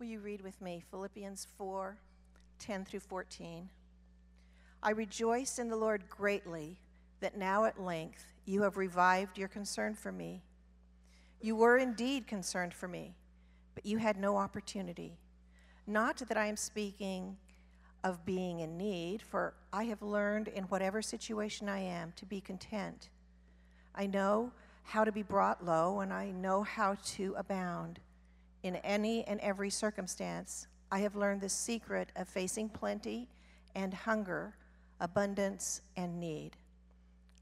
Will you read with me Philippians 4 10 through 14? I rejoice in the Lord greatly that now at length you have revived your concern for me. You were indeed concerned for me, but you had no opportunity. Not that I am speaking of being in need, for I have learned in whatever situation I am to be content. I know how to be brought low, and I know how to abound. In any and every circumstance, I have learned the secret of facing plenty and hunger, abundance and need.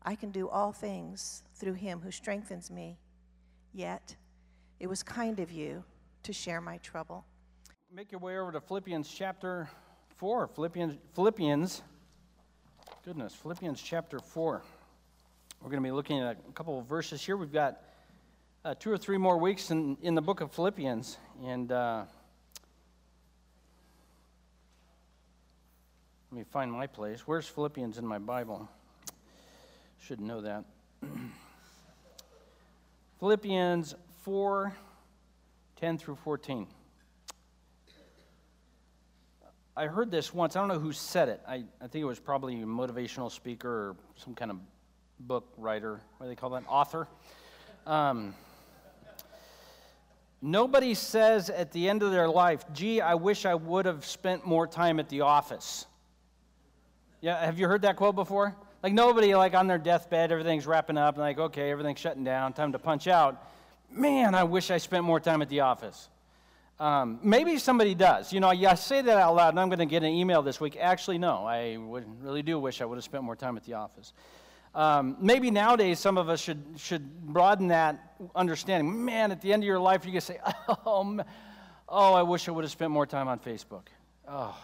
I can do all things through him who strengthens me. Yet, it was kind of you to share my trouble. Make your way over to Philippians chapter 4. Philippians, Philippians, goodness, Philippians chapter 4. We're going to be looking at a couple of verses here. We've got uh, two or three more weeks in, in the book of Philippians. And uh, let me find my place. Where's Philippians in my Bible? Should know that. Philippians 4 10 through 14. I heard this once. I don't know who said it. I, I think it was probably a motivational speaker or some kind of book writer. What do they call that? Author. Um, nobody says at the end of their life, gee, I wish I would have spent more time at the office. Yeah, have you heard that quote before? Like nobody, like on their deathbed, everything's wrapping up, and like, okay, everything's shutting down, time to punch out. Man, I wish I spent more time at the office. Um, maybe somebody does. You know, yeah, I say that out loud, and I'm going to get an email this week. Actually, no, I would, really do wish I would have spent more time at the office. Um, maybe nowadays some of us should, should broaden that understanding. Man, at the end of your life, you can say, oh, oh, I wish I would have spent more time on Facebook. Oh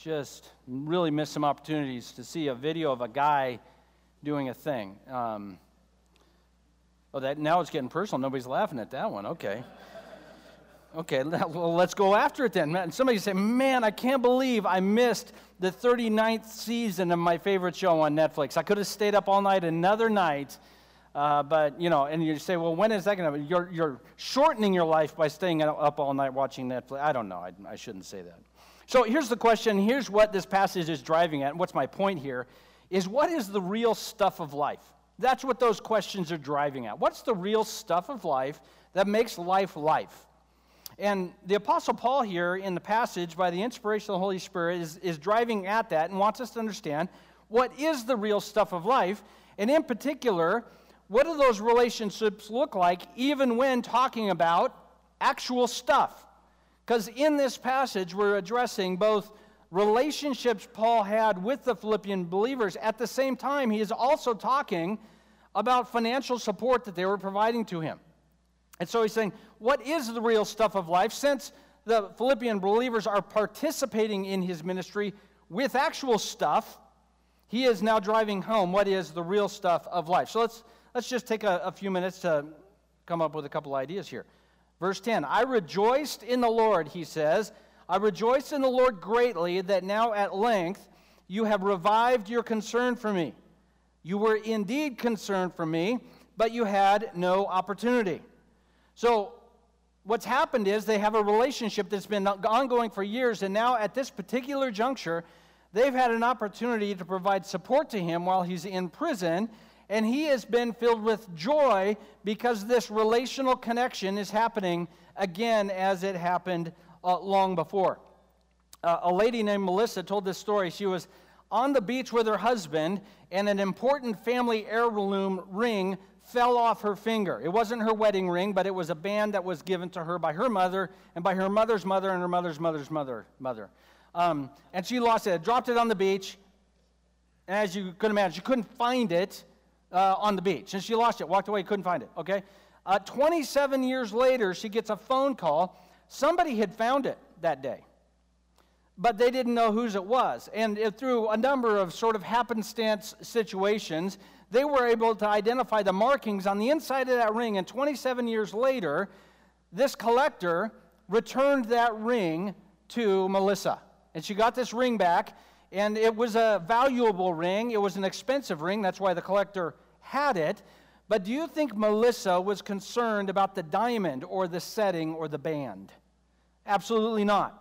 just really missed some opportunities to see a video of a guy doing a thing. Um, oh, that now it's getting personal. Nobody's laughing at that one. Okay. Okay, well, let's go after it then. And somebody say, Man, I can't believe I missed the 39th season of my favorite show on Netflix. I could have stayed up all night another night. Uh, but, you know, and you say, well, when is that going to? You're, you're shortening your life by staying up all night watching Netflix. I don't know. I, I shouldn't say that. So here's the question. Here's what this passage is driving at. And what's my point here? Is what is the real stuff of life? That's what those questions are driving at. What's the real stuff of life that makes life life? And the Apostle Paul here in the passage, by the inspiration of the Holy Spirit, is, is driving at that and wants us to understand what is the real stuff of life. And in particular, what do those relationships look like even when talking about actual stuff? Because in this passage, we're addressing both relationships Paul had with the Philippian believers. At the same time, he is also talking about financial support that they were providing to him. And so he's saying, what is the real stuff of life? Since the Philippian believers are participating in his ministry with actual stuff, he is now driving home what is the real stuff of life. So let's, let's just take a, a few minutes to come up with a couple ideas here. Verse 10 I rejoiced in the Lord, he says. I rejoiced in the Lord greatly that now at length you have revived your concern for me. You were indeed concerned for me, but you had no opportunity. So, what's happened is they have a relationship that's been ongoing for years, and now at this particular juncture, they've had an opportunity to provide support to him while he's in prison and he has been filled with joy because this relational connection is happening again as it happened uh, long before. Uh, a lady named Melissa told this story. She was on the beach with her husband, and an important family heirloom ring fell off her finger. It wasn't her wedding ring, but it was a band that was given to her by her mother and by her mother's mother and her mother's mother's mother. mother. Um, and she lost it, dropped it on the beach. And as you could imagine, she couldn't find it uh, on the beach. And she lost it, walked away, couldn't find it, okay? Uh, 27 years later, she gets a phone call. Somebody had found it that day, but they didn't know whose it was. And it, through a number of sort of happenstance situations, they were able to identify the markings on the inside of that ring. And 27 years later, this collector returned that ring to Melissa. And she got this ring back, and it was a valuable ring. It was an expensive ring. That's why the collector had it. But do you think Melissa was concerned about the diamond or the setting or the band? Absolutely not.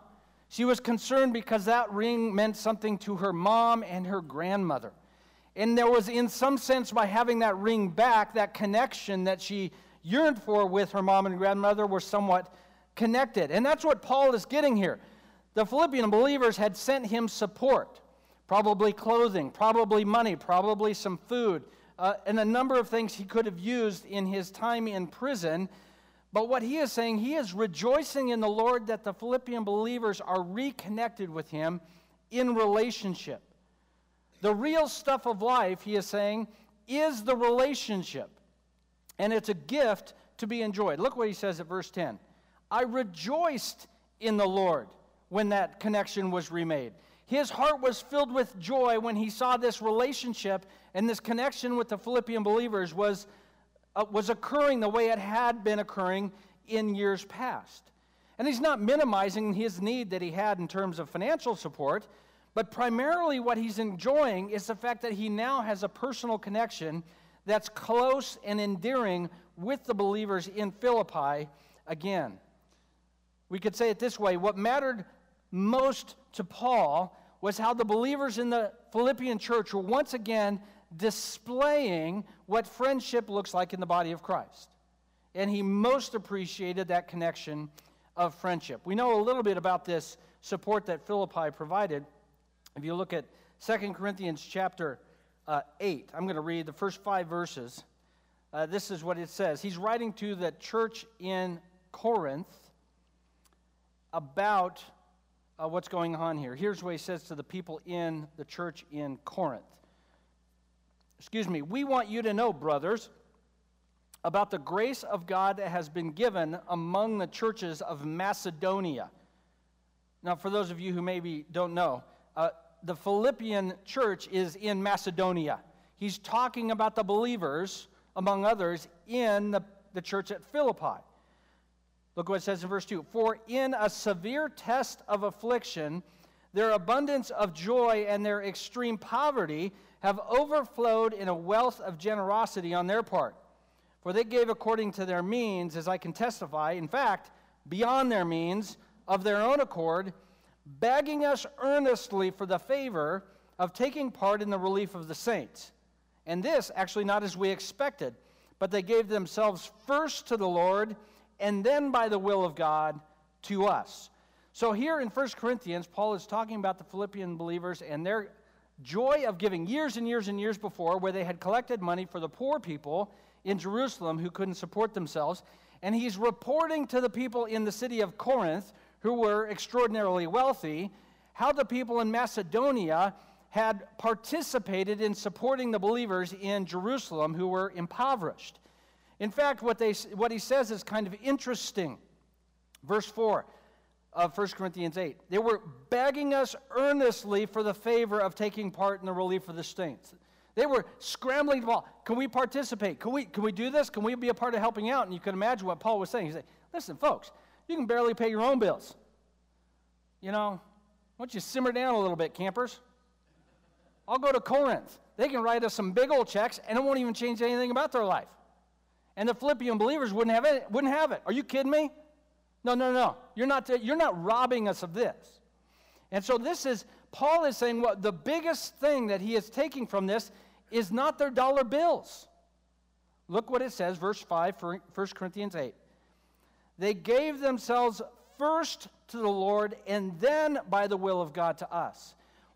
She was concerned because that ring meant something to her mom and her grandmother. And there was, in some sense, by having that ring back, that connection that she yearned for with her mom and grandmother were somewhat connected. And that's what Paul is getting here. The Philippian believers had sent him support, probably clothing, probably money, probably some food, uh, and a number of things he could have used in his time in prison. But what he is saying, he is rejoicing in the Lord that the Philippian believers are reconnected with him in relationship. The real stuff of life, he is saying, is the relationship. And it's a gift to be enjoyed. Look what he says at verse 10 I rejoiced in the Lord when that connection was remade. His heart was filled with joy when he saw this relationship and this connection with the Philippian believers was, uh, was occurring the way it had been occurring in years past. And he's not minimizing his need that he had in terms of financial support, but primarily what he's enjoying is the fact that he now has a personal connection that's close and endearing with the believers in Philippi again. We could say it this way what mattered most to Paul was how the believers in the Philippian church were once again displaying what friendship looks like in the body of Christ. And he most appreciated that connection of friendship. We know a little bit about this support that Philippi provided. If you look at 2 Corinthians chapter uh, 8, I'm going to read the first five verses. Uh, this is what it says. He's writing to the church in Corinth about uh, what's going on here. Here's what he says to the people in the church in Corinth. Excuse me. We want you to know, brothers, about the grace of God that has been given among the churches of Macedonia. Now, for those of you who maybe don't know, uh, the Philippian church is in Macedonia. He's talking about the believers, among others, in the, the church at Philippi. Look what it says in verse 2 For in a severe test of affliction, their abundance of joy and their extreme poverty have overflowed in a wealth of generosity on their part. For they gave according to their means, as I can testify, in fact, beyond their means, of their own accord, begging us earnestly for the favor of taking part in the relief of the saints. And this, actually, not as we expected, but they gave themselves first to the Lord and then by the will of God to us. So here in 1 Corinthians, Paul is talking about the Philippian believers and their joy of giving years and years and years before, where they had collected money for the poor people in Jerusalem who couldn't support themselves. And he's reporting to the people in the city of Corinth, who were extraordinarily wealthy, how the people in Macedonia had participated in supporting the believers in Jerusalem who were impoverished. In fact, what, they, what he says is kind of interesting. Verse 4 of 1 Corinthians 8. They were begging us earnestly for the favor of taking part in the relief of the saints. They were scrambling to Paul. Can we participate? Can we, can we do this? Can we be a part of helping out? And you can imagine what Paul was saying. He said, Listen, folks, you can barely pay your own bills. You know, why don't you simmer down a little bit, campers? I'll go to Corinth. They can write us some big old checks, and it won't even change anything about their life. And the Philippian believers wouldn't have it. Wouldn't have it. Are you kidding me? No, no, no. You're not, you're not robbing us of this. And so this is, Paul is saying what the biggest thing that he is taking from this is not their dollar bills. Look what it says, verse 5, 1 Corinthians 8. They gave themselves first to the Lord and then by the will of God to us.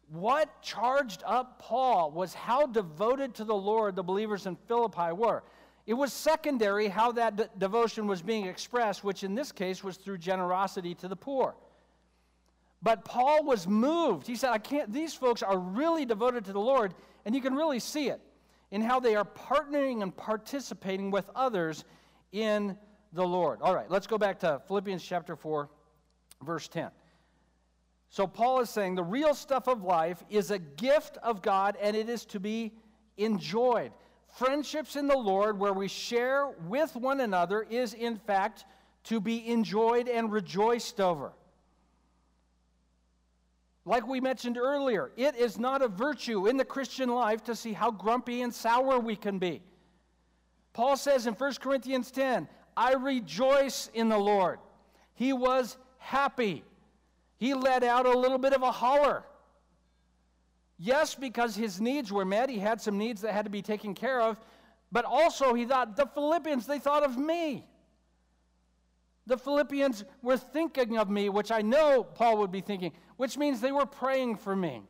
What charged up Paul was how devoted to the Lord the believers in Philippi were. It was secondary how that de- devotion was being expressed, which in this case was through generosity to the poor. But Paul was moved. He said, I can't, these folks are really devoted to the Lord, and you can really see it in how they are partnering and participating with others in the Lord. All right, let's go back to Philippians chapter 4, verse 10. So Paul is saying the real stuff of life is a gift of God and it is to be enjoyed. Friendships in the Lord, where we share with one another, is in fact to be enjoyed and rejoiced over. Like we mentioned earlier, it is not a virtue in the Christian life to see how grumpy and sour we can be. Paul says in 1 Corinthians 10, I rejoice in the Lord. He was happy. He let out a little bit of a holler. Yes, because his needs were met, he had some needs that had to be taken care of, but also he thought, the Philippians, they thought of me. The Philippians were thinking of me, which I know Paul would be thinking, which means they were praying for me,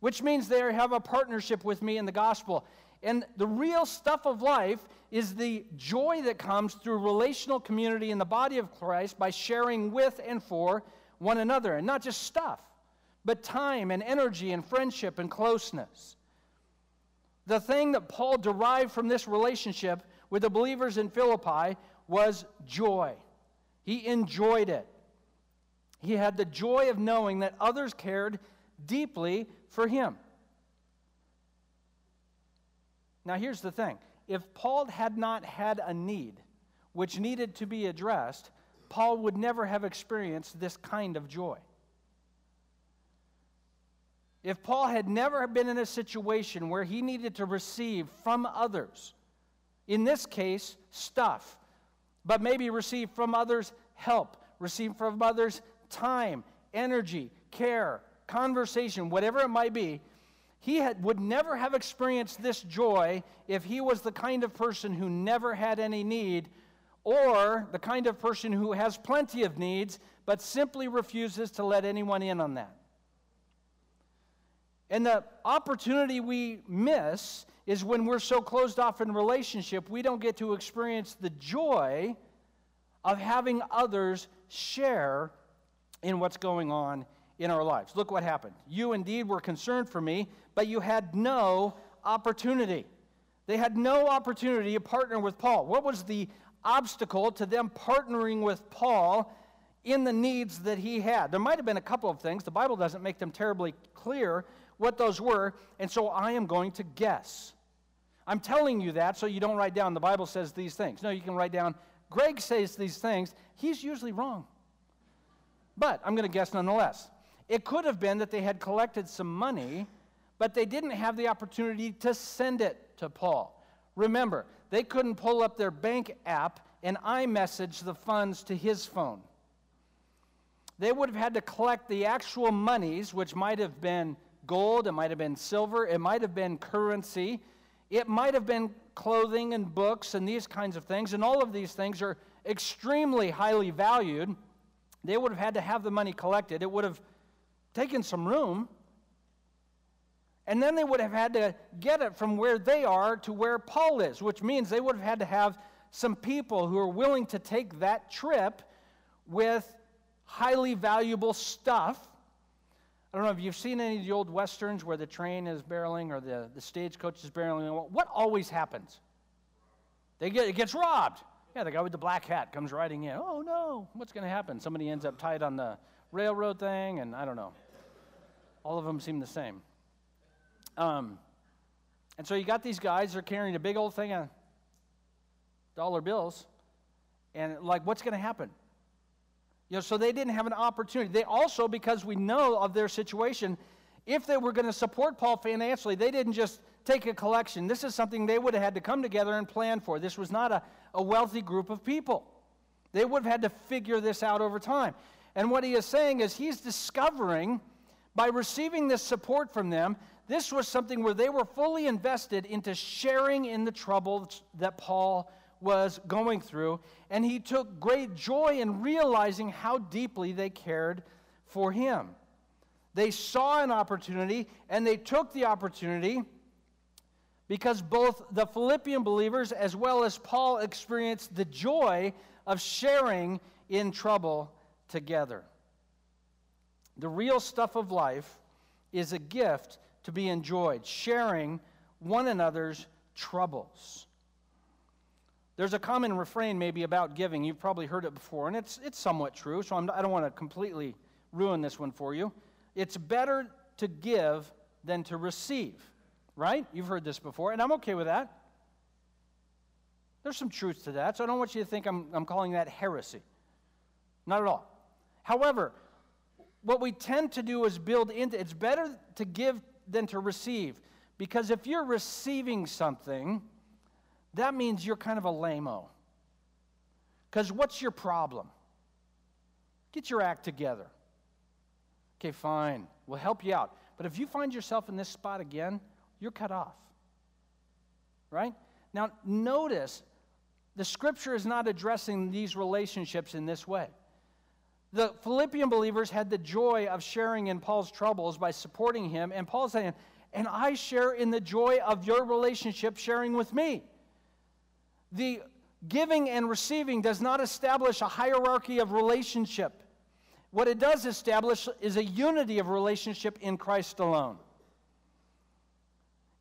which means they have a partnership with me in the gospel. And the real stuff of life is the joy that comes through relational community in the body of Christ by sharing with and for one another, and not just stuff, but time and energy and friendship and closeness. The thing that Paul derived from this relationship with the believers in Philippi was joy. He enjoyed it. He had the joy of knowing that others cared deeply for him. Now, here's the thing if Paul had not had a need which needed to be addressed, Paul would never have experienced this kind of joy. If Paul had never been in a situation where he needed to receive from others, in this case, stuff, but maybe receive from others help, receive from others time, energy, care, conversation, whatever it might be, he had, would never have experienced this joy if he was the kind of person who never had any need or the kind of person who has plenty of needs but simply refuses to let anyone in on that. And the opportunity we miss is when we're so closed off in relationship, we don't get to experience the joy of having others share in what's going on in our lives. Look what happened. You indeed were concerned for me, but you had no opportunity. They had no opportunity to partner with Paul. What was the obstacle to them partnering with Paul in the needs that he had? There might have been a couple of things. The Bible doesn't make them terribly clear what those were, and so I am going to guess. I'm telling you that so you don't write down the Bible says these things. No, you can write down Greg says these things. He's usually wrong. But I'm going to guess nonetheless. It could have been that they had collected some money, but they didn't have the opportunity to send it to Paul. Remember, they couldn't pull up their bank app and iMessage the funds to his phone. They would have had to collect the actual monies, which might have been gold, it might have been silver, it might have been currency, it might have been clothing and books and these kinds of things, and all of these things are extremely highly valued. They would have had to have the money collected. It would have taken some room. And then they would have had to get it from where they are to where Paul is, which means they would have had to have some people who are willing to take that trip with highly valuable stuff. I don't know if you've seen any of the old westerns where the train is barreling or the, the stagecoach is barreling. What always happens? They get, it gets robbed. Yeah, the guy with the black hat comes riding in. Oh no, what's going to happen? Somebody ends up tied on the railroad thing, and I don't know. All of them seem the same. Um, and so you got these guys, they're carrying a big old thing of dollar bills. And like, what's going to happen? You know, so they didn't have an opportunity. They also, because we know of their situation, if they were going to support Paul financially, they didn't just take a collection. This is something they would have had to come together and plan for. This was not a, a wealthy group of people. They would have had to figure this out over time. And what he is saying is he's discovering by receiving this support from them, this was something where they were fully invested into sharing in the troubles that Paul was going through. And he took great joy in realizing how deeply they cared for him. They saw an opportunity and they took the opportunity because both the Philippian believers as well as Paul experienced the joy of sharing in trouble together. The real stuff of life is a gift to be enjoyed, sharing one another's troubles. There's a common refrain maybe about giving. You've probably heard it before, and it's, it's somewhat true, so I'm, I do not want to completely ruin this one for you. It's better to give than to receive, right? You've heard this before, and I'm okay with that. There's some truth to that, so I don't want you to think I'm, I'm calling that heresy. Not at all. However, what we tend to do is build into it's better to give than to receive. Because if you're receiving something, that means you're kind of a lame Because what's your problem? Get your act together. Okay, fine. We'll help you out. But if you find yourself in this spot again, you're cut off. Right? Now, notice the scripture is not addressing these relationships in this way. The Philippian believers had the joy of sharing in Paul's troubles by supporting him, and Paul's saying, and I share in the joy of your relationship sharing with me. The giving and receiving does not establish a hierarchy of relationship. What it does establish is a unity of relationship in Christ alone.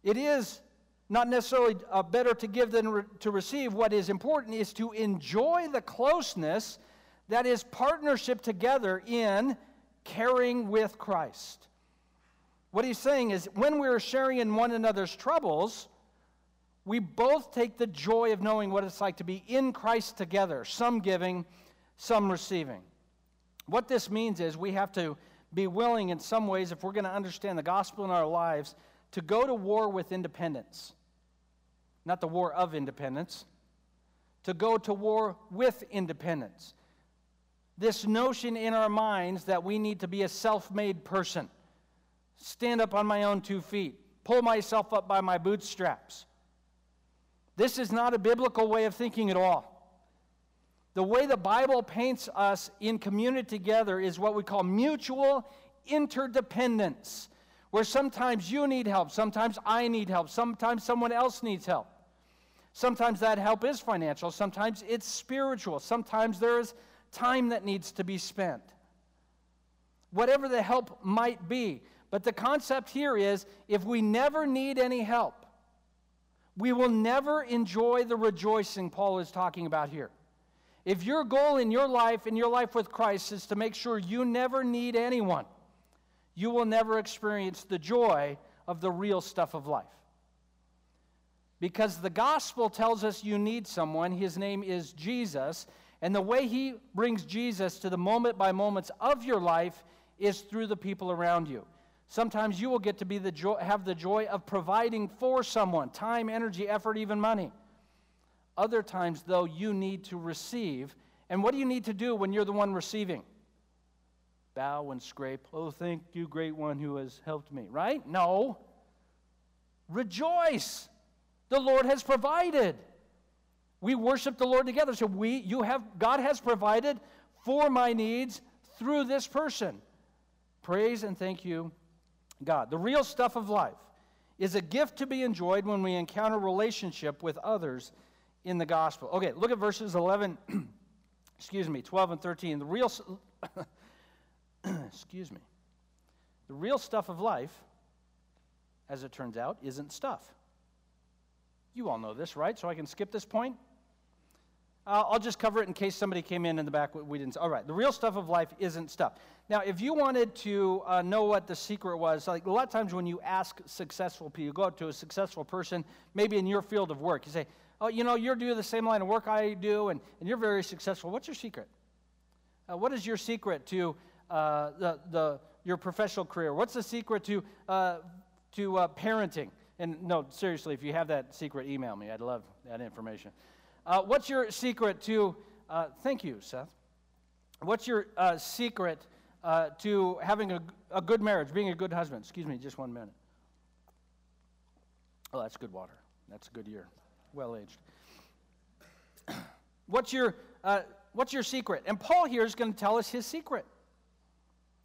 It is not necessarily uh, better to give than re- to receive. What is important is to enjoy the closeness that is partnership together in caring with Christ. What he's saying is when we're sharing in one another's troubles, we both take the joy of knowing what it's like to be in Christ together, some giving, some receiving. What this means is we have to be willing, in some ways, if we're going to understand the gospel in our lives, to go to war with independence. Not the war of independence, to go to war with independence. This notion in our minds that we need to be a self made person, stand up on my own two feet, pull myself up by my bootstraps. This is not a biblical way of thinking at all. The way the Bible paints us in community together is what we call mutual interdependence, where sometimes you need help, sometimes I need help, sometimes someone else needs help. Sometimes that help is financial, sometimes it's spiritual, sometimes there is time that needs to be spent. Whatever the help might be. But the concept here is if we never need any help, we will never enjoy the rejoicing Paul is talking about here. If your goal in your life, in your life with Christ, is to make sure you never need anyone, you will never experience the joy of the real stuff of life. Because the gospel tells us you need someone. His name is Jesus. And the way he brings Jesus to the moment by moments of your life is through the people around you. Sometimes you will get to be the joy, have the joy of providing for someone time, energy, effort, even money. Other times, though, you need to receive. And what do you need to do when you're the one receiving? Bow and scrape. Oh, thank you, great one who has helped me, right? No. Rejoice. The Lord has provided. We worship the Lord together. So we you have God has provided for my needs through this person. Praise and thank you, God. The real stuff of life is a gift to be enjoyed when we encounter relationship with others in the gospel. Okay, look at verses 11, excuse me, 12 and 13. The real, excuse me, the real stuff of life, as it turns out, isn't stuff. You all know this, right? So I can skip this point? Uh, I'll just cover it in case somebody came in in the back. We didn't. All right. The real stuff of life isn't stuff. Now, if you wanted to uh, know what the secret was, like a lot of times when you ask successful people, you go up to a successful person, maybe in your field of work, you say, oh, you know, you're doing the same line of work I do, and, and you're very successful. What's your secret? Uh, what is your secret to uh, the, the, your professional career? What's the secret to, uh, to uh, parenting? And no, seriously, if you have that secret, email me. I'd love that information. Uh, what's your secret to, thank you, Seth. What's your secret to having a, a good marriage, being a good husband? Excuse me, just one minute. Oh, that's good water. That's a good year well aged. what's, your, uh, what's your secret? And Paul here is going to tell us his secret.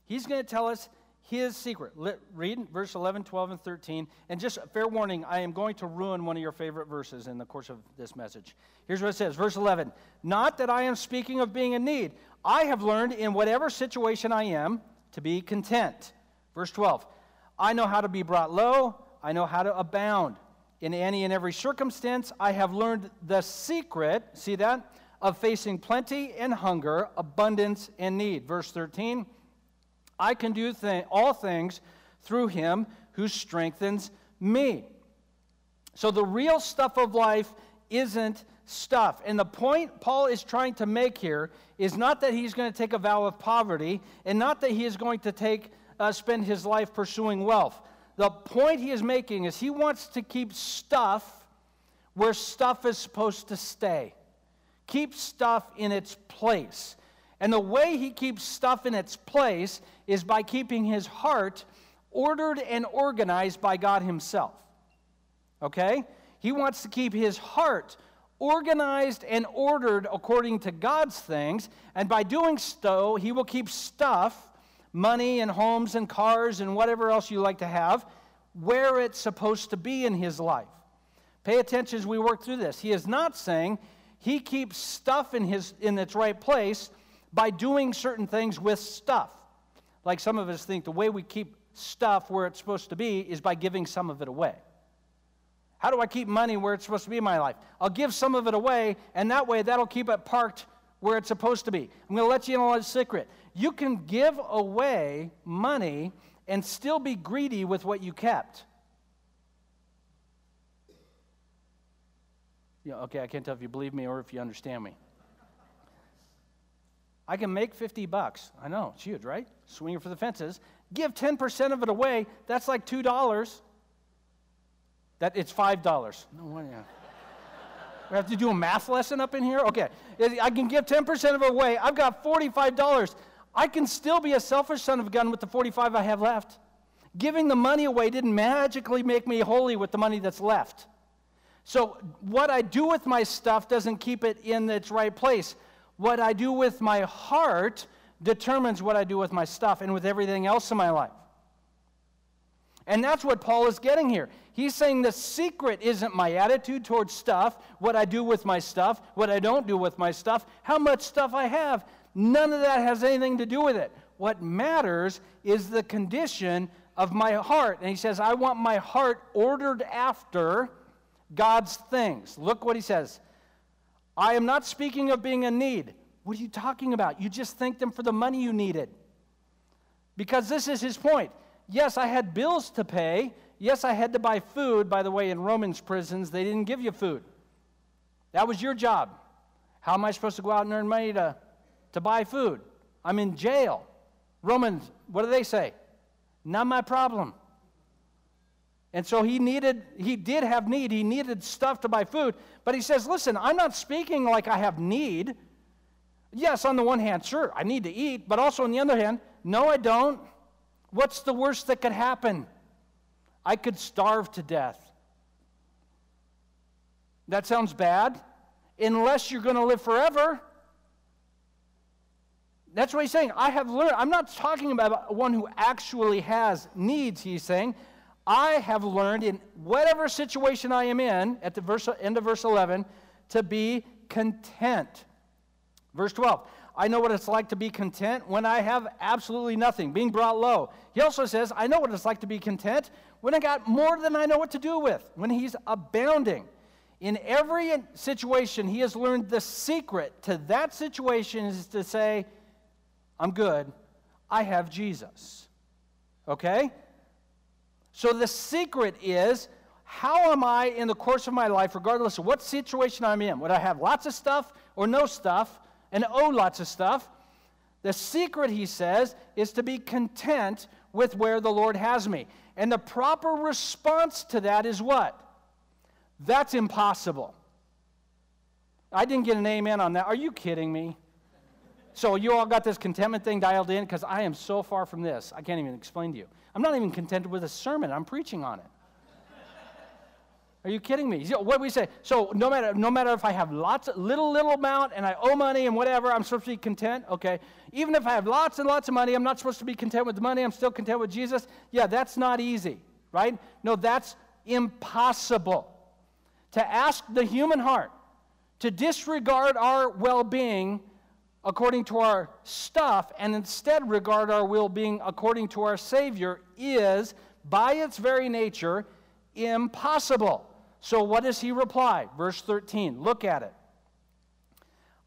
He's going to tell us his secret. Let, read verse 11, 12, and 13. And just a fair warning, I am going to ruin one of your favorite verses in the course of this message. Here's what it says Verse 11 Not that I am speaking of being in need. I have learned in whatever situation I am to be content. Verse 12 I know how to be brought low, I know how to abound. In any and every circumstance, I have learned the secret, see that, of facing plenty and hunger, abundance and need. Verse 13, I can do th- all things through him who strengthens me. So the real stuff of life isn't stuff. And the point Paul is trying to make here is not that he's going to take a vow of poverty and not that he is going to take uh, spend his life pursuing wealth. The point he is making is he wants to keep stuff where stuff is supposed to stay. Keep stuff in its place. And the way he keeps stuff in its place is by keeping his heart ordered and organized by God himself. Okay? He wants to keep his heart organized and ordered according to God's things, and by doing so, he will keep stuff, money and homes and cars and whatever else you like to have, where it's supposed to be in his life. Pay attention as we work through this. He is not saying he keeps stuff in, his, in its right place by doing certain things with stuff. Like some of us think the way we keep stuff where it's supposed to be is by giving some of it away. How do I keep money where it's supposed to be in my life? I'll give some of it away, and that way that'll keep it parked where it's supposed to be. I'm going to let you in on a secret. You can give away money and still be greedy with what you kept. Yeah, okay, I can't tell if you believe me or if you understand me. I can make 50 bucks. I know, it's huge, right? Swinging for the fences. Give 10% of it away. That's like $2. That it's $5. No, what, yeah. We have to do a math lesson up in here? Okay. I can give 10% of it away. I've got $45. I can still be a selfish son of a gun with the 45 I have left. Giving the money away didn't magically make me holy with the money that's left. So, what I do with my stuff doesn't keep it in its right place. What I do with my heart determines what I do with my stuff and with everything else in my life. And that's what Paul is getting here. He's saying the secret isn't my attitude towards stuff, what I do with my stuff, what I don't do with my stuff, how much stuff I have. None of that has anything to do with it. What matters is the condition of my heart. And he says, I want my heart ordered after God's things. Look what he says. I am not speaking of being in need. What are you talking about? You just thanked them for the money you needed. Because this is his point. Yes, I had bills to pay. Yes, I had to buy food. By the way, in Romans prisons, they didn't give you food. That was your job. How am I supposed to go out and earn money to, to buy food? I'm in jail. Romans, what do they say? Not my problem. And so he needed, he did have need. He needed stuff to buy food. But he says, listen, I'm not speaking like I have need. Yes, on the one hand, sure, I need to eat. But also on the other hand, no, I don't. What's the worst that could happen? I could starve to death. That sounds bad. Unless you're going to live forever. That's what he's saying. I have learned. I'm not talking about one who actually has needs, he's saying. I have learned in whatever situation I am in, at the verse, end of verse 11, to be content. Verse 12. I know what it's like to be content when I have absolutely nothing, being brought low. He also says, I know what it's like to be content when I got more than I know what to do with, when he's abounding. In every situation, he has learned the secret to that situation is to say, I'm good. I have Jesus. Okay? So the secret is how am I in the course of my life, regardless of what situation I'm in? Would I have lots of stuff or no stuff? And owe lots of stuff. The secret, he says, is to be content with where the Lord has me. And the proper response to that is what? That's impossible. I didn't get an amen on that. Are you kidding me? So you all got this contentment thing dialed in? Because I am so far from this. I can't even explain to you. I'm not even contented with a sermon. I'm preaching on it. Are you kidding me? What do we say? So no matter, no matter if I have lots, little, little amount, and I owe money and whatever, I'm supposed to be content. Okay. Even if I have lots and lots of money, I'm not supposed to be content with the money. I'm still content with Jesus. Yeah, that's not easy, right? No, that's impossible. To ask the human heart to disregard our well-being according to our stuff and instead regard our well-being according to our Savior is, by its very nature, impossible. So, what does he reply? Verse 13, look at it.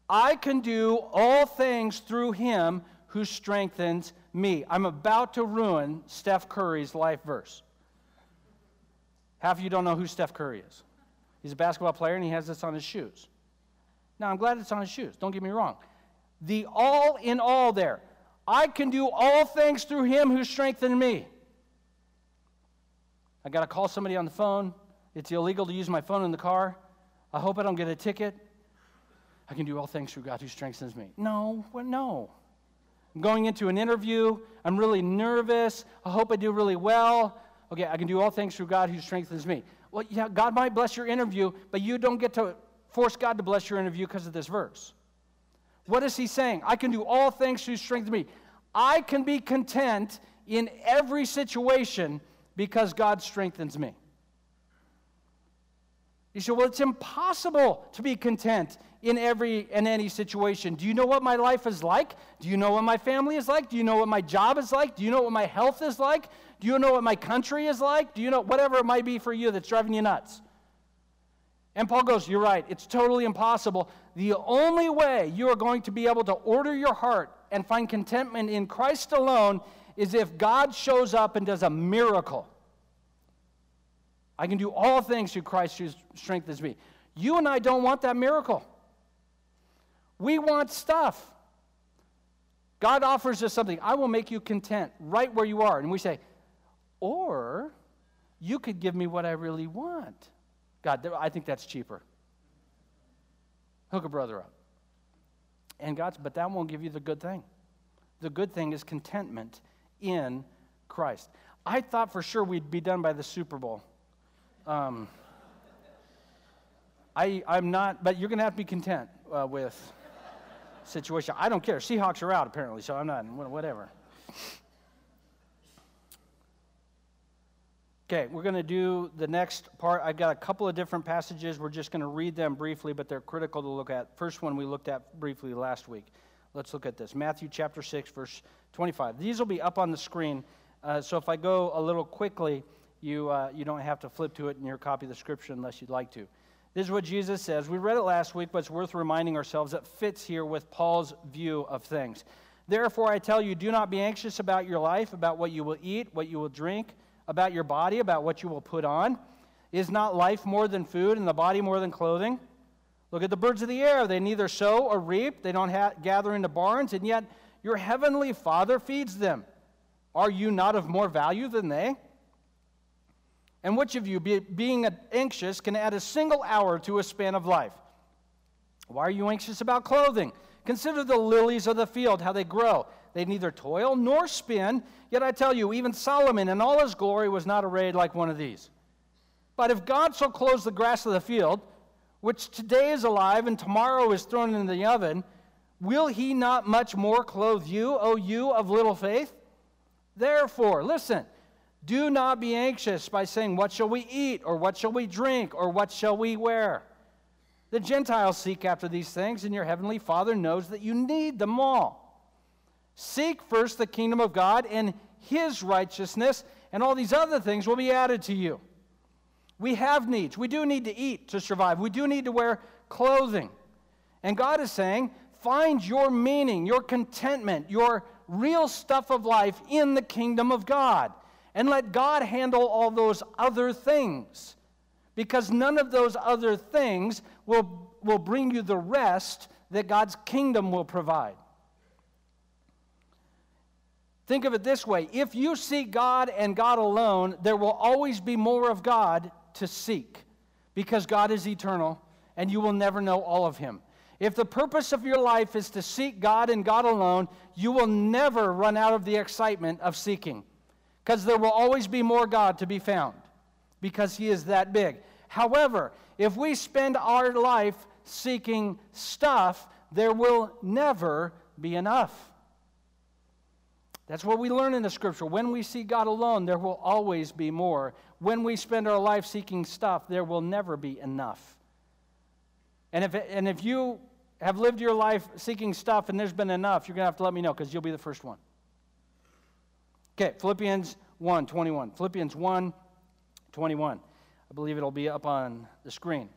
I can do all things through him who strengthens me. I'm about to ruin Steph Curry's life verse. Half of you don't know who Steph Curry is. He's a basketball player and he has this on his shoes. Now, I'm glad it's on his shoes, don't get me wrong. The all in all there. I can do all things through him who strengthens me. I got to call somebody on the phone. It's illegal to use my phone in the car. I hope I don't get a ticket. I can do all things through God who strengthens me. No, no. I'm going into an interview. I'm really nervous. I hope I do really well. Okay, I can do all things through God who strengthens me. Well, yeah, God might bless your interview, but you don't get to force God to bless your interview because of this verse. What is he saying? I can do all things through strength me. I can be content in every situation because God strengthens me. You say, well, it's impossible to be content in every and any situation. Do you know what my life is like? Do you know what my family is like? Do you know what my job is like? Do you know what my health is like? Do you know what my country is like? Do you know whatever it might be for you that's driving you nuts? And Paul goes, You're right, it's totally impossible. The only way you are going to be able to order your heart and find contentment in Christ alone is if God shows up and does a miracle. I can do all things through Christ who strengthens me. You and I don't want that miracle. We want stuff. God offers us something. I will make you content right where you are. And we say, or you could give me what I really want. God, I think that's cheaper. Hook a brother up. And God's, but that won't give you the good thing. The good thing is contentment in Christ. I thought for sure we'd be done by the Super Bowl. Um, I, I'm not, but you're going to have to be content uh, with situation. I don't care. Seahawks are out apparently, so I'm not, whatever. Okay, we're going to do the next part. I've got a couple of different passages. We're just going to read them briefly, but they're critical to look at. First one we looked at briefly last week. Let's look at this Matthew chapter 6, verse 25. These will be up on the screen. Uh, so if I go a little quickly, you, uh, you don't have to flip to it in your copy of the scripture unless you'd like to. This is what Jesus says. We read it last week, but it's worth reminding ourselves it fits here with Paul's view of things. Therefore, I tell you, do not be anxious about your life, about what you will eat, what you will drink about your body, about what you will put on? Is not life more than food and the body more than clothing? Look at the birds of the air. They neither sow or reap, they don't ha- gather into barns, and yet your heavenly Father feeds them. Are you not of more value than they? And which of you, be, being anxious, can add a single hour to a span of life? Why are you anxious about clothing? Consider the lilies of the field, how they grow. They neither toil nor spin. Yet I tell you, even Solomon in all his glory was not arrayed like one of these. But if God so clothes the grass of the field, which today is alive and tomorrow is thrown into the oven, will he not much more clothe you, O you of little faith? Therefore, listen, do not be anxious by saying, What shall we eat, or what shall we drink, or what shall we wear? The Gentiles seek after these things, and your heavenly Father knows that you need them all. Seek first the kingdom of God and his righteousness, and all these other things will be added to you. We have needs. We do need to eat to survive. We do need to wear clothing. And God is saying, find your meaning, your contentment, your real stuff of life in the kingdom of God. And let God handle all those other things. Because none of those other things will, will bring you the rest that God's kingdom will provide. Think of it this way if you seek God and God alone, there will always be more of God to seek because God is eternal and you will never know all of Him. If the purpose of your life is to seek God and God alone, you will never run out of the excitement of seeking because there will always be more God to be found because He is that big. However, if we spend our life seeking stuff, there will never be enough. That's what we learn in the scripture. When we see God alone, there will always be more. When we spend our life seeking stuff, there will never be enough. And if, and if you have lived your life seeking stuff and there's been enough, you're going to have to let me know because you'll be the first one. Okay, Philippians 1 21. Philippians 1 21. I believe it'll be up on the screen.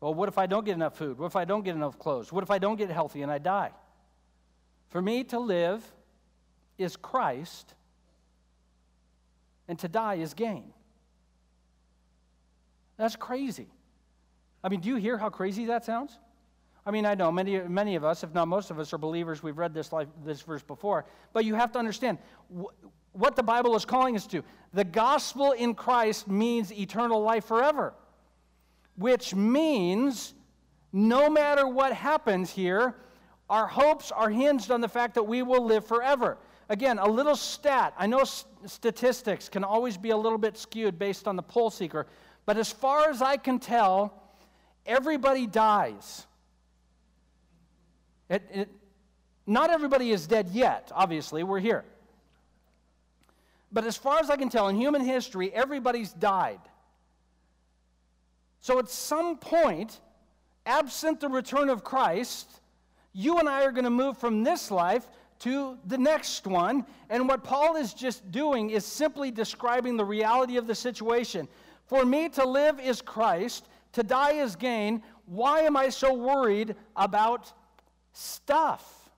Well, what if I don't get enough food? What if I don't get enough clothes? What if I don't get healthy and I die? For me to live is Christ, and to die is gain. That's crazy. I mean, do you hear how crazy that sounds? I mean, I know many, many of us, if not most of us, are believers. We've read this, life, this verse before. But you have to understand wh- what the Bible is calling us to. The gospel in Christ means eternal life forever, which means no matter what happens here, our hopes are hinged on the fact that we will live forever. Again, a little stat. I know statistics can always be a little bit skewed based on the poll seeker, but as far as I can tell, everybody dies. It, it, not everybody is dead yet, obviously, we're here. But as far as I can tell, in human history, everybody's died. So at some point, absent the return of Christ, you and I are going to move from this life to the next one. And what Paul is just doing is simply describing the reality of the situation. For me to live is Christ, to die is gain. Why am I so worried about stuff?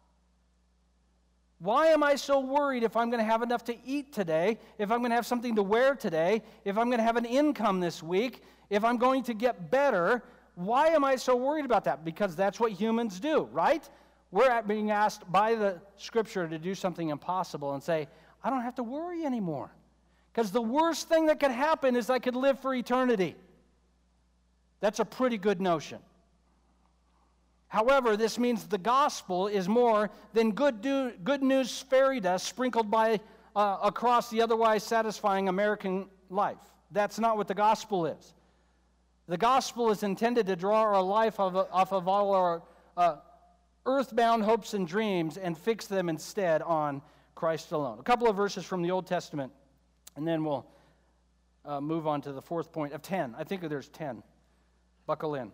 Why am I so worried if I'm going to have enough to eat today, if I'm going to have something to wear today, if I'm going to have an income this week, if I'm going to get better? Why am I so worried about that? Because that's what humans do, right? We're being asked by the scripture to do something impossible and say, I don't have to worry anymore. Because the worst thing that could happen is I could live for eternity. That's a pretty good notion. However, this means the gospel is more than good, do, good news fairy dust sprinkled by, uh, across the otherwise satisfying American life. That's not what the gospel is. The gospel is intended to draw our life off of, all our uh, earthbound hopes and dreams and fix them instead on Christ alone. A couple of verses from the Old Testament, and then we'll uh, move on to the fourth point of 10. I think there's 10. Buckle in.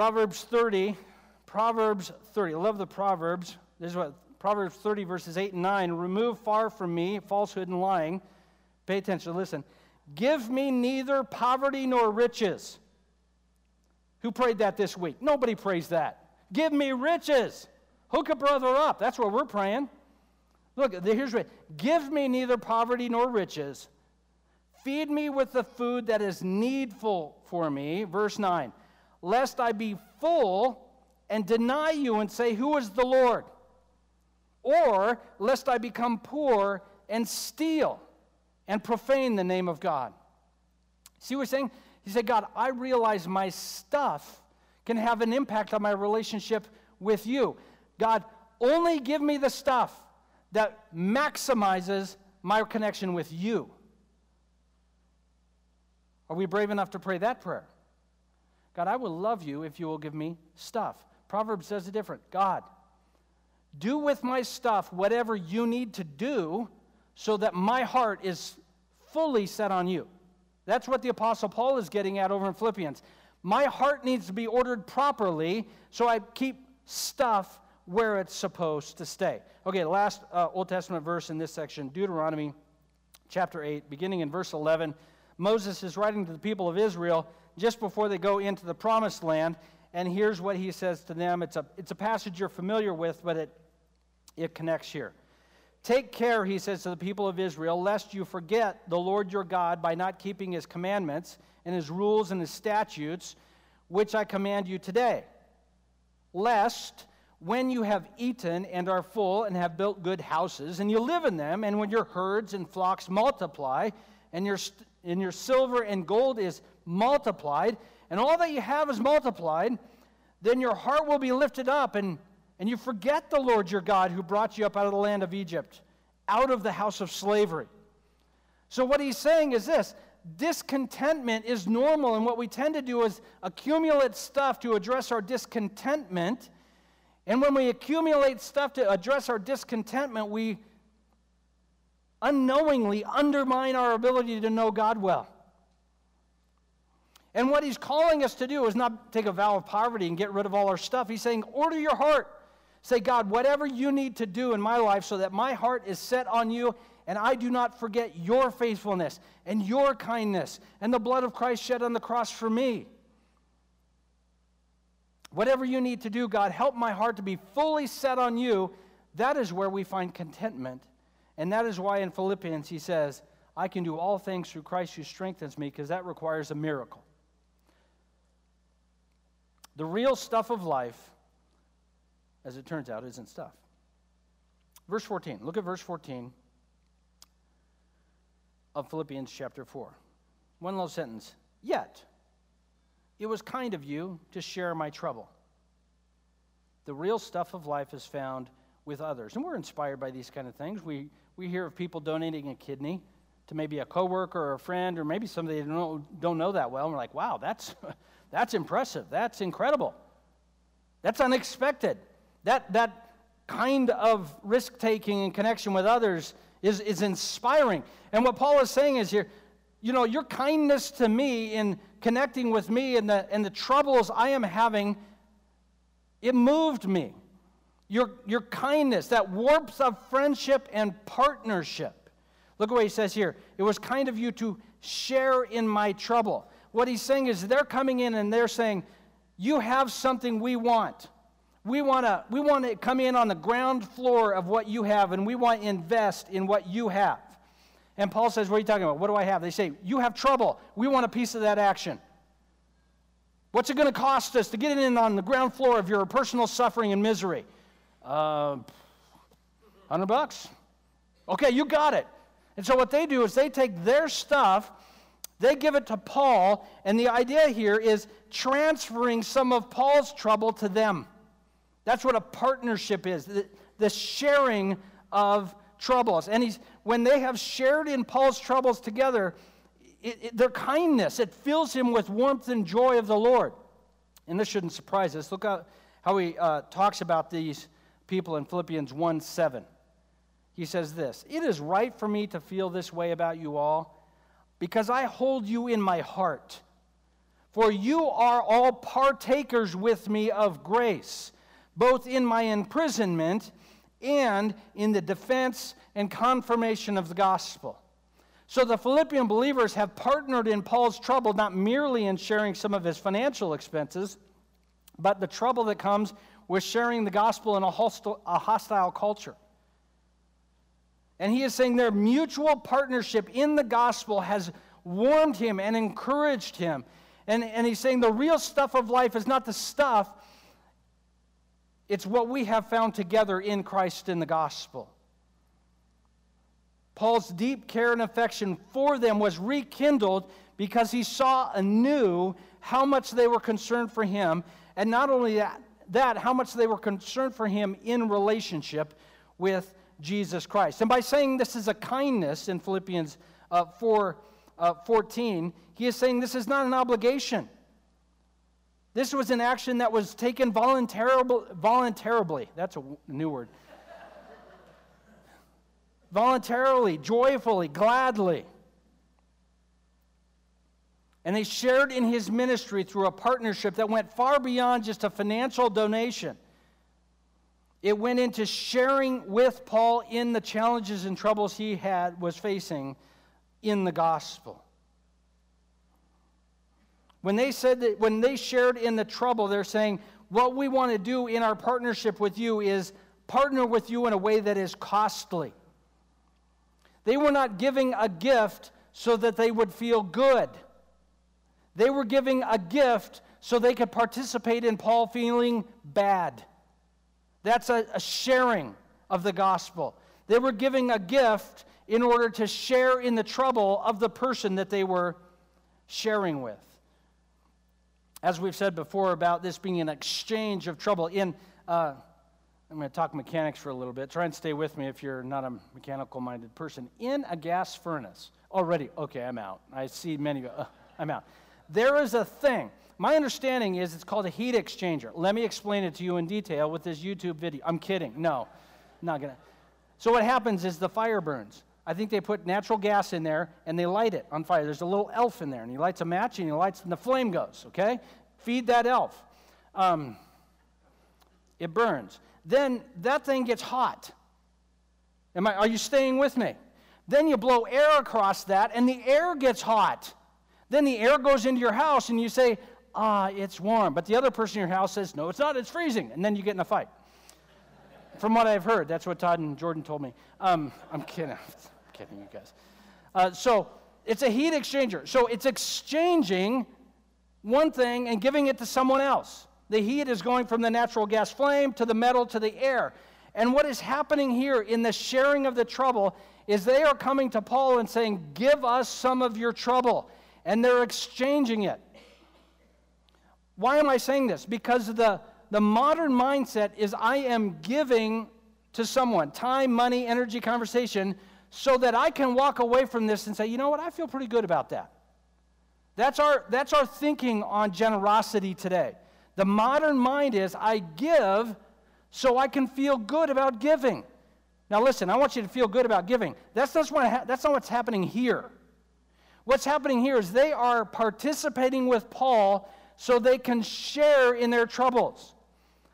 Proverbs 30, Proverbs 30. I love the Proverbs. This is what Proverbs 30, verses 8 and 9. Remove far from me falsehood and lying. Pay attention, listen. Give me neither poverty nor riches. Who prayed that this week? Nobody prays that. Give me riches. Hook a brother up. That's what we're praying. Look, here's what give me neither poverty nor riches. Feed me with the food that is needful for me. Verse 9 lest I be full and deny you and say, Who is the Lord? Or lest I become poor and steal and profane the name of God. See what he's saying? He said, God, I realize my stuff can have an impact on my relationship with you. God, only give me the stuff that maximizes my connection with you. Are we brave enough to pray that prayer? God, I will love you if you will give me stuff. Proverbs says it different. God, do with my stuff whatever you need to do so that my heart is fully set on you. That's what the Apostle Paul is getting at over in Philippians. My heart needs to be ordered properly so I keep stuff where it's supposed to stay. Okay, last uh, Old Testament verse in this section Deuteronomy chapter 8, beginning in verse 11. Moses is writing to the people of Israel just before they go into the promised land. And here's what he says to them. It's a, it's a passage you're familiar with, but it, it connects here. Take care, he says to the people of Israel, lest you forget the Lord your God by not keeping his commandments and his rules and his statutes, which I command you today. Lest when you have eaten and are full and have built good houses and you live in them, and when your herds and flocks multiply, and your, and your silver and gold is multiplied, and all that you have is multiplied, then your heart will be lifted up, and, and you forget the Lord your God who brought you up out of the land of Egypt, out of the house of slavery. So, what he's saying is this discontentment is normal, and what we tend to do is accumulate stuff to address our discontentment. And when we accumulate stuff to address our discontentment, we unknowingly undermine our ability to know God well. And what he's calling us to do is not take a vow of poverty and get rid of all our stuff. He's saying, order your heart. Say, God, whatever you need to do in my life so that my heart is set on you and I do not forget your faithfulness and your kindness and the blood of Christ shed on the cross for me. Whatever you need to do, God, help my heart to be fully set on you. That is where we find contentment. And that is why in Philippians he says, I can do all things through Christ who strengthens me, because that requires a miracle. The real stuff of life, as it turns out, isn't stuff. Verse 14. Look at verse 14 of Philippians chapter 4. One little sentence. Yet, it was kind of you to share my trouble. The real stuff of life is found with others. And we're inspired by these kind of things. We, we hear of people donating a kidney to maybe a coworker or a friend or maybe somebody they don't know, don't know that well. And we're like, wow, that's, that's impressive. That's incredible. That's unexpected. That, that kind of risk taking and connection with others is, is inspiring. And what Paul is saying is here, you know, your kindness to me in connecting with me and the, and the troubles I am having, it moved me. Your, your kindness, that warmth of friendship and partnership. Look at what he says here. It was kind of you to share in my trouble. What he's saying is they're coming in and they're saying, You have something we want. We want to we want to come in on the ground floor of what you have and we want to invest in what you have. And Paul says, What are you talking about? What do I have? They say, You have trouble. We want a piece of that action. What's it going to cost us to get in on the ground floor of your personal suffering and misery? Uh, 100 bucks. Okay, you got it. And so what they do is they take their stuff, they give it to Paul, and the idea here is transferring some of Paul's trouble to them. That's what a partnership is the, sharing of troubles. And when they have shared in Paul's troubles together, it, it, their kindness, it fills him with warmth and joy of the Lord. And this shouldn't surprise us. Look how, how he uh, talks about these people in Philippians 1 7. He says this It is right for me to feel this way about you all because I hold you in my heart. For you are all partakers with me of grace, both in my imprisonment and in the defense and confirmation of the gospel. So the Philippian believers have partnered in Paul's trouble, not merely in sharing some of his financial expenses, but the trouble that comes with sharing the gospel in a hostile, culture. And he is saying their mutual partnership in the gospel has warmed him and encouraged him. And, and he's saying the real stuff of life is not the stuff, it's what we have found together in Christ in the gospel. Paul's deep care and affection for them was rekindled because he saw anew how much they were concerned for him, and not only that, that how much they were concerned for him in relationship with Jesus Christ. And by saying this is a kindness in Philippians uh, 4 uh, 14, he is saying this is not an obligation. This was an action that was taken voluntarily. voluntarily. That's a new word. voluntarily, joyfully, gladly. And they shared in his ministry through a partnership that went far beyond just a financial donation. It went into sharing with Paul in the challenges and troubles he had was facing in the gospel. When they said that, when they shared in the trouble, they're saying, what we want to do in our partnership with you is partner with you in a way that is costly. They were not giving a gift so that they would feel good. They were giving a gift so they could participate in Paul feeling bad. That's a, a sharing of the gospel. They were giving a gift in order to share in the trouble of the person that they were sharing with. As we've said before about this being an exchange of trouble in uh, i'm going to talk mechanics for a little bit. Try and stay with me if you're not a mechanical minded person. In a gas furnace already okay i'm out. I see many uh, i'm out. There is a thing my understanding is it's called a heat exchanger let me explain it to you in detail with this youtube video i'm kidding no not gonna so what happens is the fire burns I think they put natural gas in there and they light it on fire. There's a little elf in there, and he lights a match and he lights, and the flame goes, okay? Feed that elf. Um, it burns. Then that thing gets hot. Am I, are you staying with me? Then you blow air across that, and the air gets hot. Then the air goes into your house, and you say, ah, it's warm. But the other person in your house says, no, it's not, it's freezing. And then you get in a fight. From what I've heard, that's what Todd and Jordan told me. Um, I'm kidding I'm kidding, you guys. Uh, so it's a heat exchanger. So it's exchanging one thing and giving it to someone else. The heat is going from the natural gas flame to the metal to the air. And what is happening here in the sharing of the trouble is they are coming to Paul and saying, Give us some of your trouble. And they're exchanging it. Why am I saying this? Because the, the modern mindset is I am giving to someone time, money, energy, conversation so that I can walk away from this and say, you know what, I feel pretty good about that. That's our, that's our thinking on generosity today. The modern mind is I give so I can feel good about giving. Now, listen, I want you to feel good about giving. That's not, what that's not what's happening here. What's happening here is they are participating with Paul so they can share in their troubles.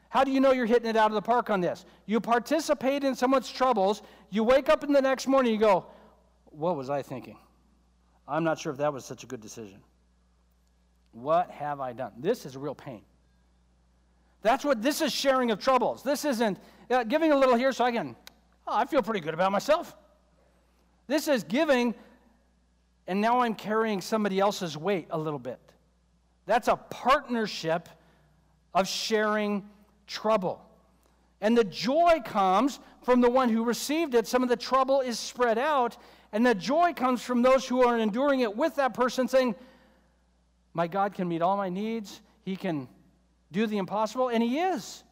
How do you know you're hitting it out of the park on this? You participate in someone's troubles, you wake up in the next morning, you go, What was I thinking? I'm not sure if that was such a good decision. What have I done? This is real pain. That's what this is sharing of troubles. This isn't uh, giving a little here so I can, oh, I feel pretty good about myself. This is giving, and now I'm carrying somebody else's weight a little bit. That's a partnership of sharing trouble. And the joy comes from the one who received it. Some of the trouble is spread out, and the joy comes from those who are enduring it with that person saying, My God can meet all my needs. He can do the impossible, and He is.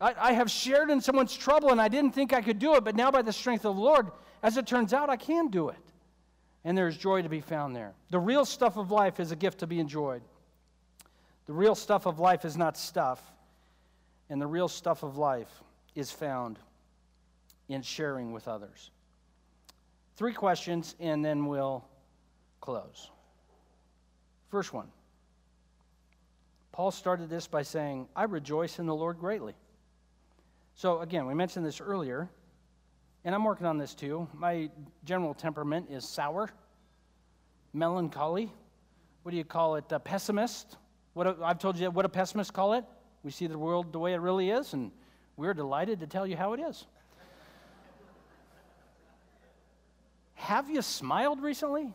I, I have shared in someone's trouble, and I didn't think I could do it, but now by the strength of the Lord, as it turns out, I can do it. And there's joy to be found there. The real stuff of life is a gift to be enjoyed. The real stuff of life is not stuff, and the real stuff of life is found in sharing with others. Three questions, and then we'll close. First one Paul started this by saying, I rejoice in the Lord greatly. So, again, we mentioned this earlier, and I'm working on this too. My general temperament is sour, melancholy. What do you call it? A pessimist. What a, I've told you what a pessimist call it. We see the world the way it really is, and we're delighted to tell you how it is. Have you smiled recently?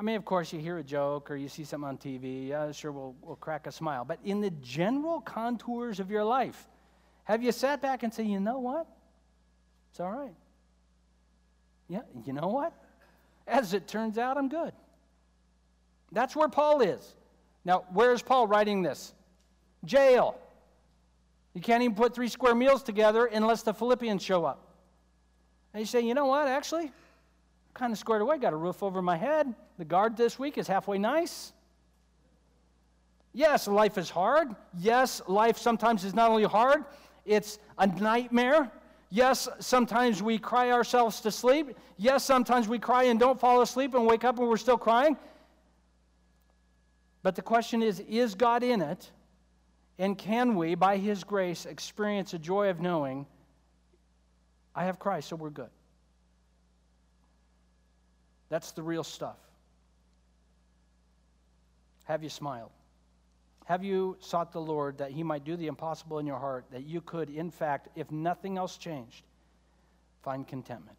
I mean, of course, you hear a joke or you see something on TV, yeah, sure, we'll, we'll crack a smile. But in the general contours of your life, have you sat back and said, you know what? It's all right. Yeah, you know what? As it turns out, I'm good. That's where Paul is. Now, where is Paul writing this? Jail. You can't even put three square meals together unless the Philippians show up. And you say, you know what, actually, I'm kind of squared away, got a roof over my head. The guard this week is halfway nice. Yes, life is hard. Yes, life sometimes is not only hard, it's a nightmare. Yes, sometimes we cry ourselves to sleep. Yes, sometimes we cry and don't fall asleep and wake up and we're still crying. But the question is is God in it? And can we, by His grace, experience a joy of knowing I have Christ, so we're good? That's the real stuff. Have you smiled? Have you sought the Lord that He might do the impossible in your heart, that you could, in fact, if nothing else changed, find contentment?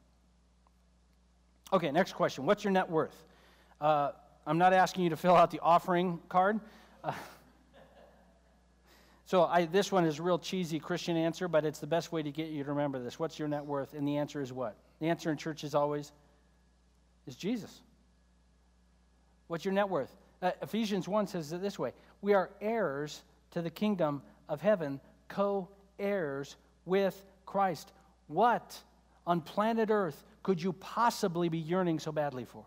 Okay, next question. What's your net worth? Uh, I'm not asking you to fill out the offering card. Uh, so I, this one is a real cheesy Christian answer, but it's the best way to get you to remember this. What's your net worth? And the answer is what? The answer in church is always is Jesus. What's your net worth? Uh, Ephesians 1 says it this way We are heirs to the kingdom of heaven, co heirs with Christ. What on planet Earth could you possibly be yearning so badly for?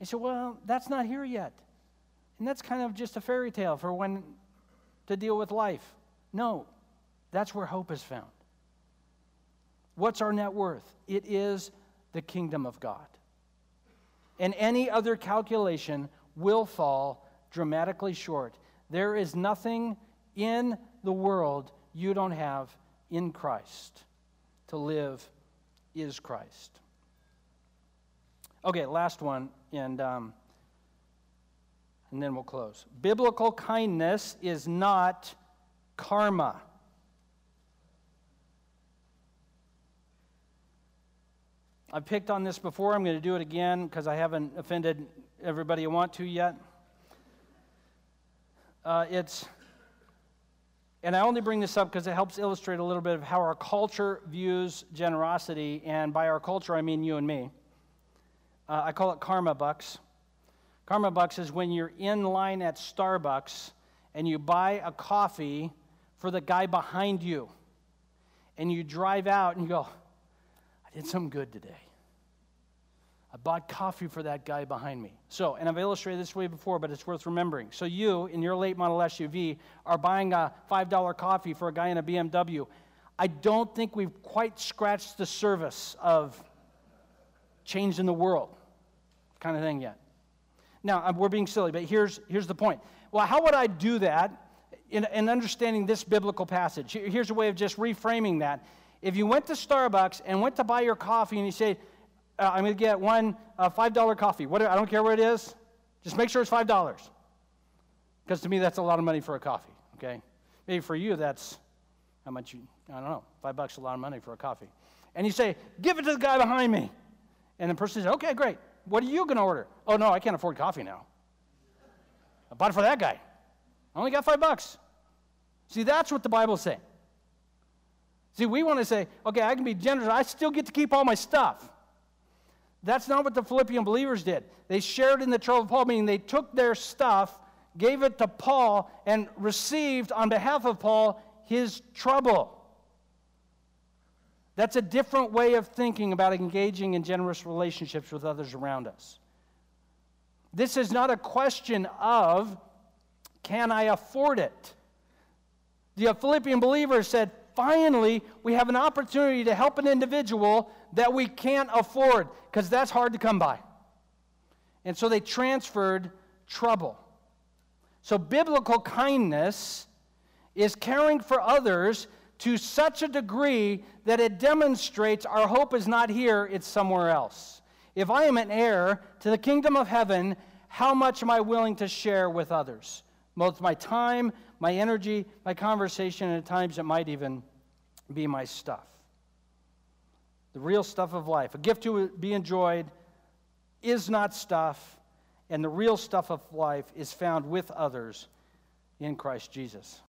He said, Well, that's not here yet. And that's kind of just a fairy tale for when to deal with life. No, that's where hope is found. What's our net worth? It is the kingdom of God and any other calculation will fall dramatically short. There is nothing in the world you don't have in Christ. To live is Christ. Okay, last one, and, um, and then we'll close. Biblical kindness is not karma. I've picked on this before. I'm going to do it again because I haven't offended everybody I want to yet. Uh, it's, and I only bring this up because it helps illustrate a little bit of how our culture views generosity. And by our culture, I mean you and me. Uh, I call it karma bucks. Karma bucks is when you're in line at Starbucks and you buy a coffee for the guy behind you. And you drive out and you go, I did some good today. I bought coffee for that guy behind me. So, and I've illustrated this way before, but it's worth remembering. So, you, in your late model SUV, are buying a $5 coffee for a guy in a BMW. I don't think we've quite scratched the surface of changing the world kind of thing yet. Now, uh, we're being silly, but here's, here's the point. Well, how would I do that in, in understanding this biblical passage? Here's a way of just reframing that. If you went to Starbucks and went to buy your coffee and you say, uh, I'm going to get one uh, $5 coffee. What, I don't care what it is. Just make sure it's $5. Because to me, that's a lot of money for a coffee, okay? Maybe for you, that's how much you, I don't know, five bucks is a lot of money for a coffee. And you say, give it to the guy behind me. And the person says, okay, great. What are you going to order? Oh, no, I can't afford coffee now. I bought it for that guy. I only got five bucks. See, that's what the Bible's saying. See, we want to say, okay, I can be generous. I still get to keep all my stuff. That's not what the Philippian believers did. They shared in the trouble of Paul, meaning they took their stuff, gave it to Paul, and received on behalf of Paul his trouble. That's a different way of thinking about engaging in generous relationships with others around us. This is not a question of, can I afford it? The Philippian believers said, finally, we have an opportunity to help an individual that we can't afford because that's hard to come by. And so they transferred trouble. So, biblical kindness is caring for others to such a degree that it demonstrates our hope is not here, it's somewhere else. If I am an heir to the kingdom of heaven, how much am I willing to share with others? Both my time, my energy, my conversation, and at times it might even be my stuff. The real stuff of life. A gift to be enjoyed is not stuff, and the real stuff of life is found with others in Christ Jesus.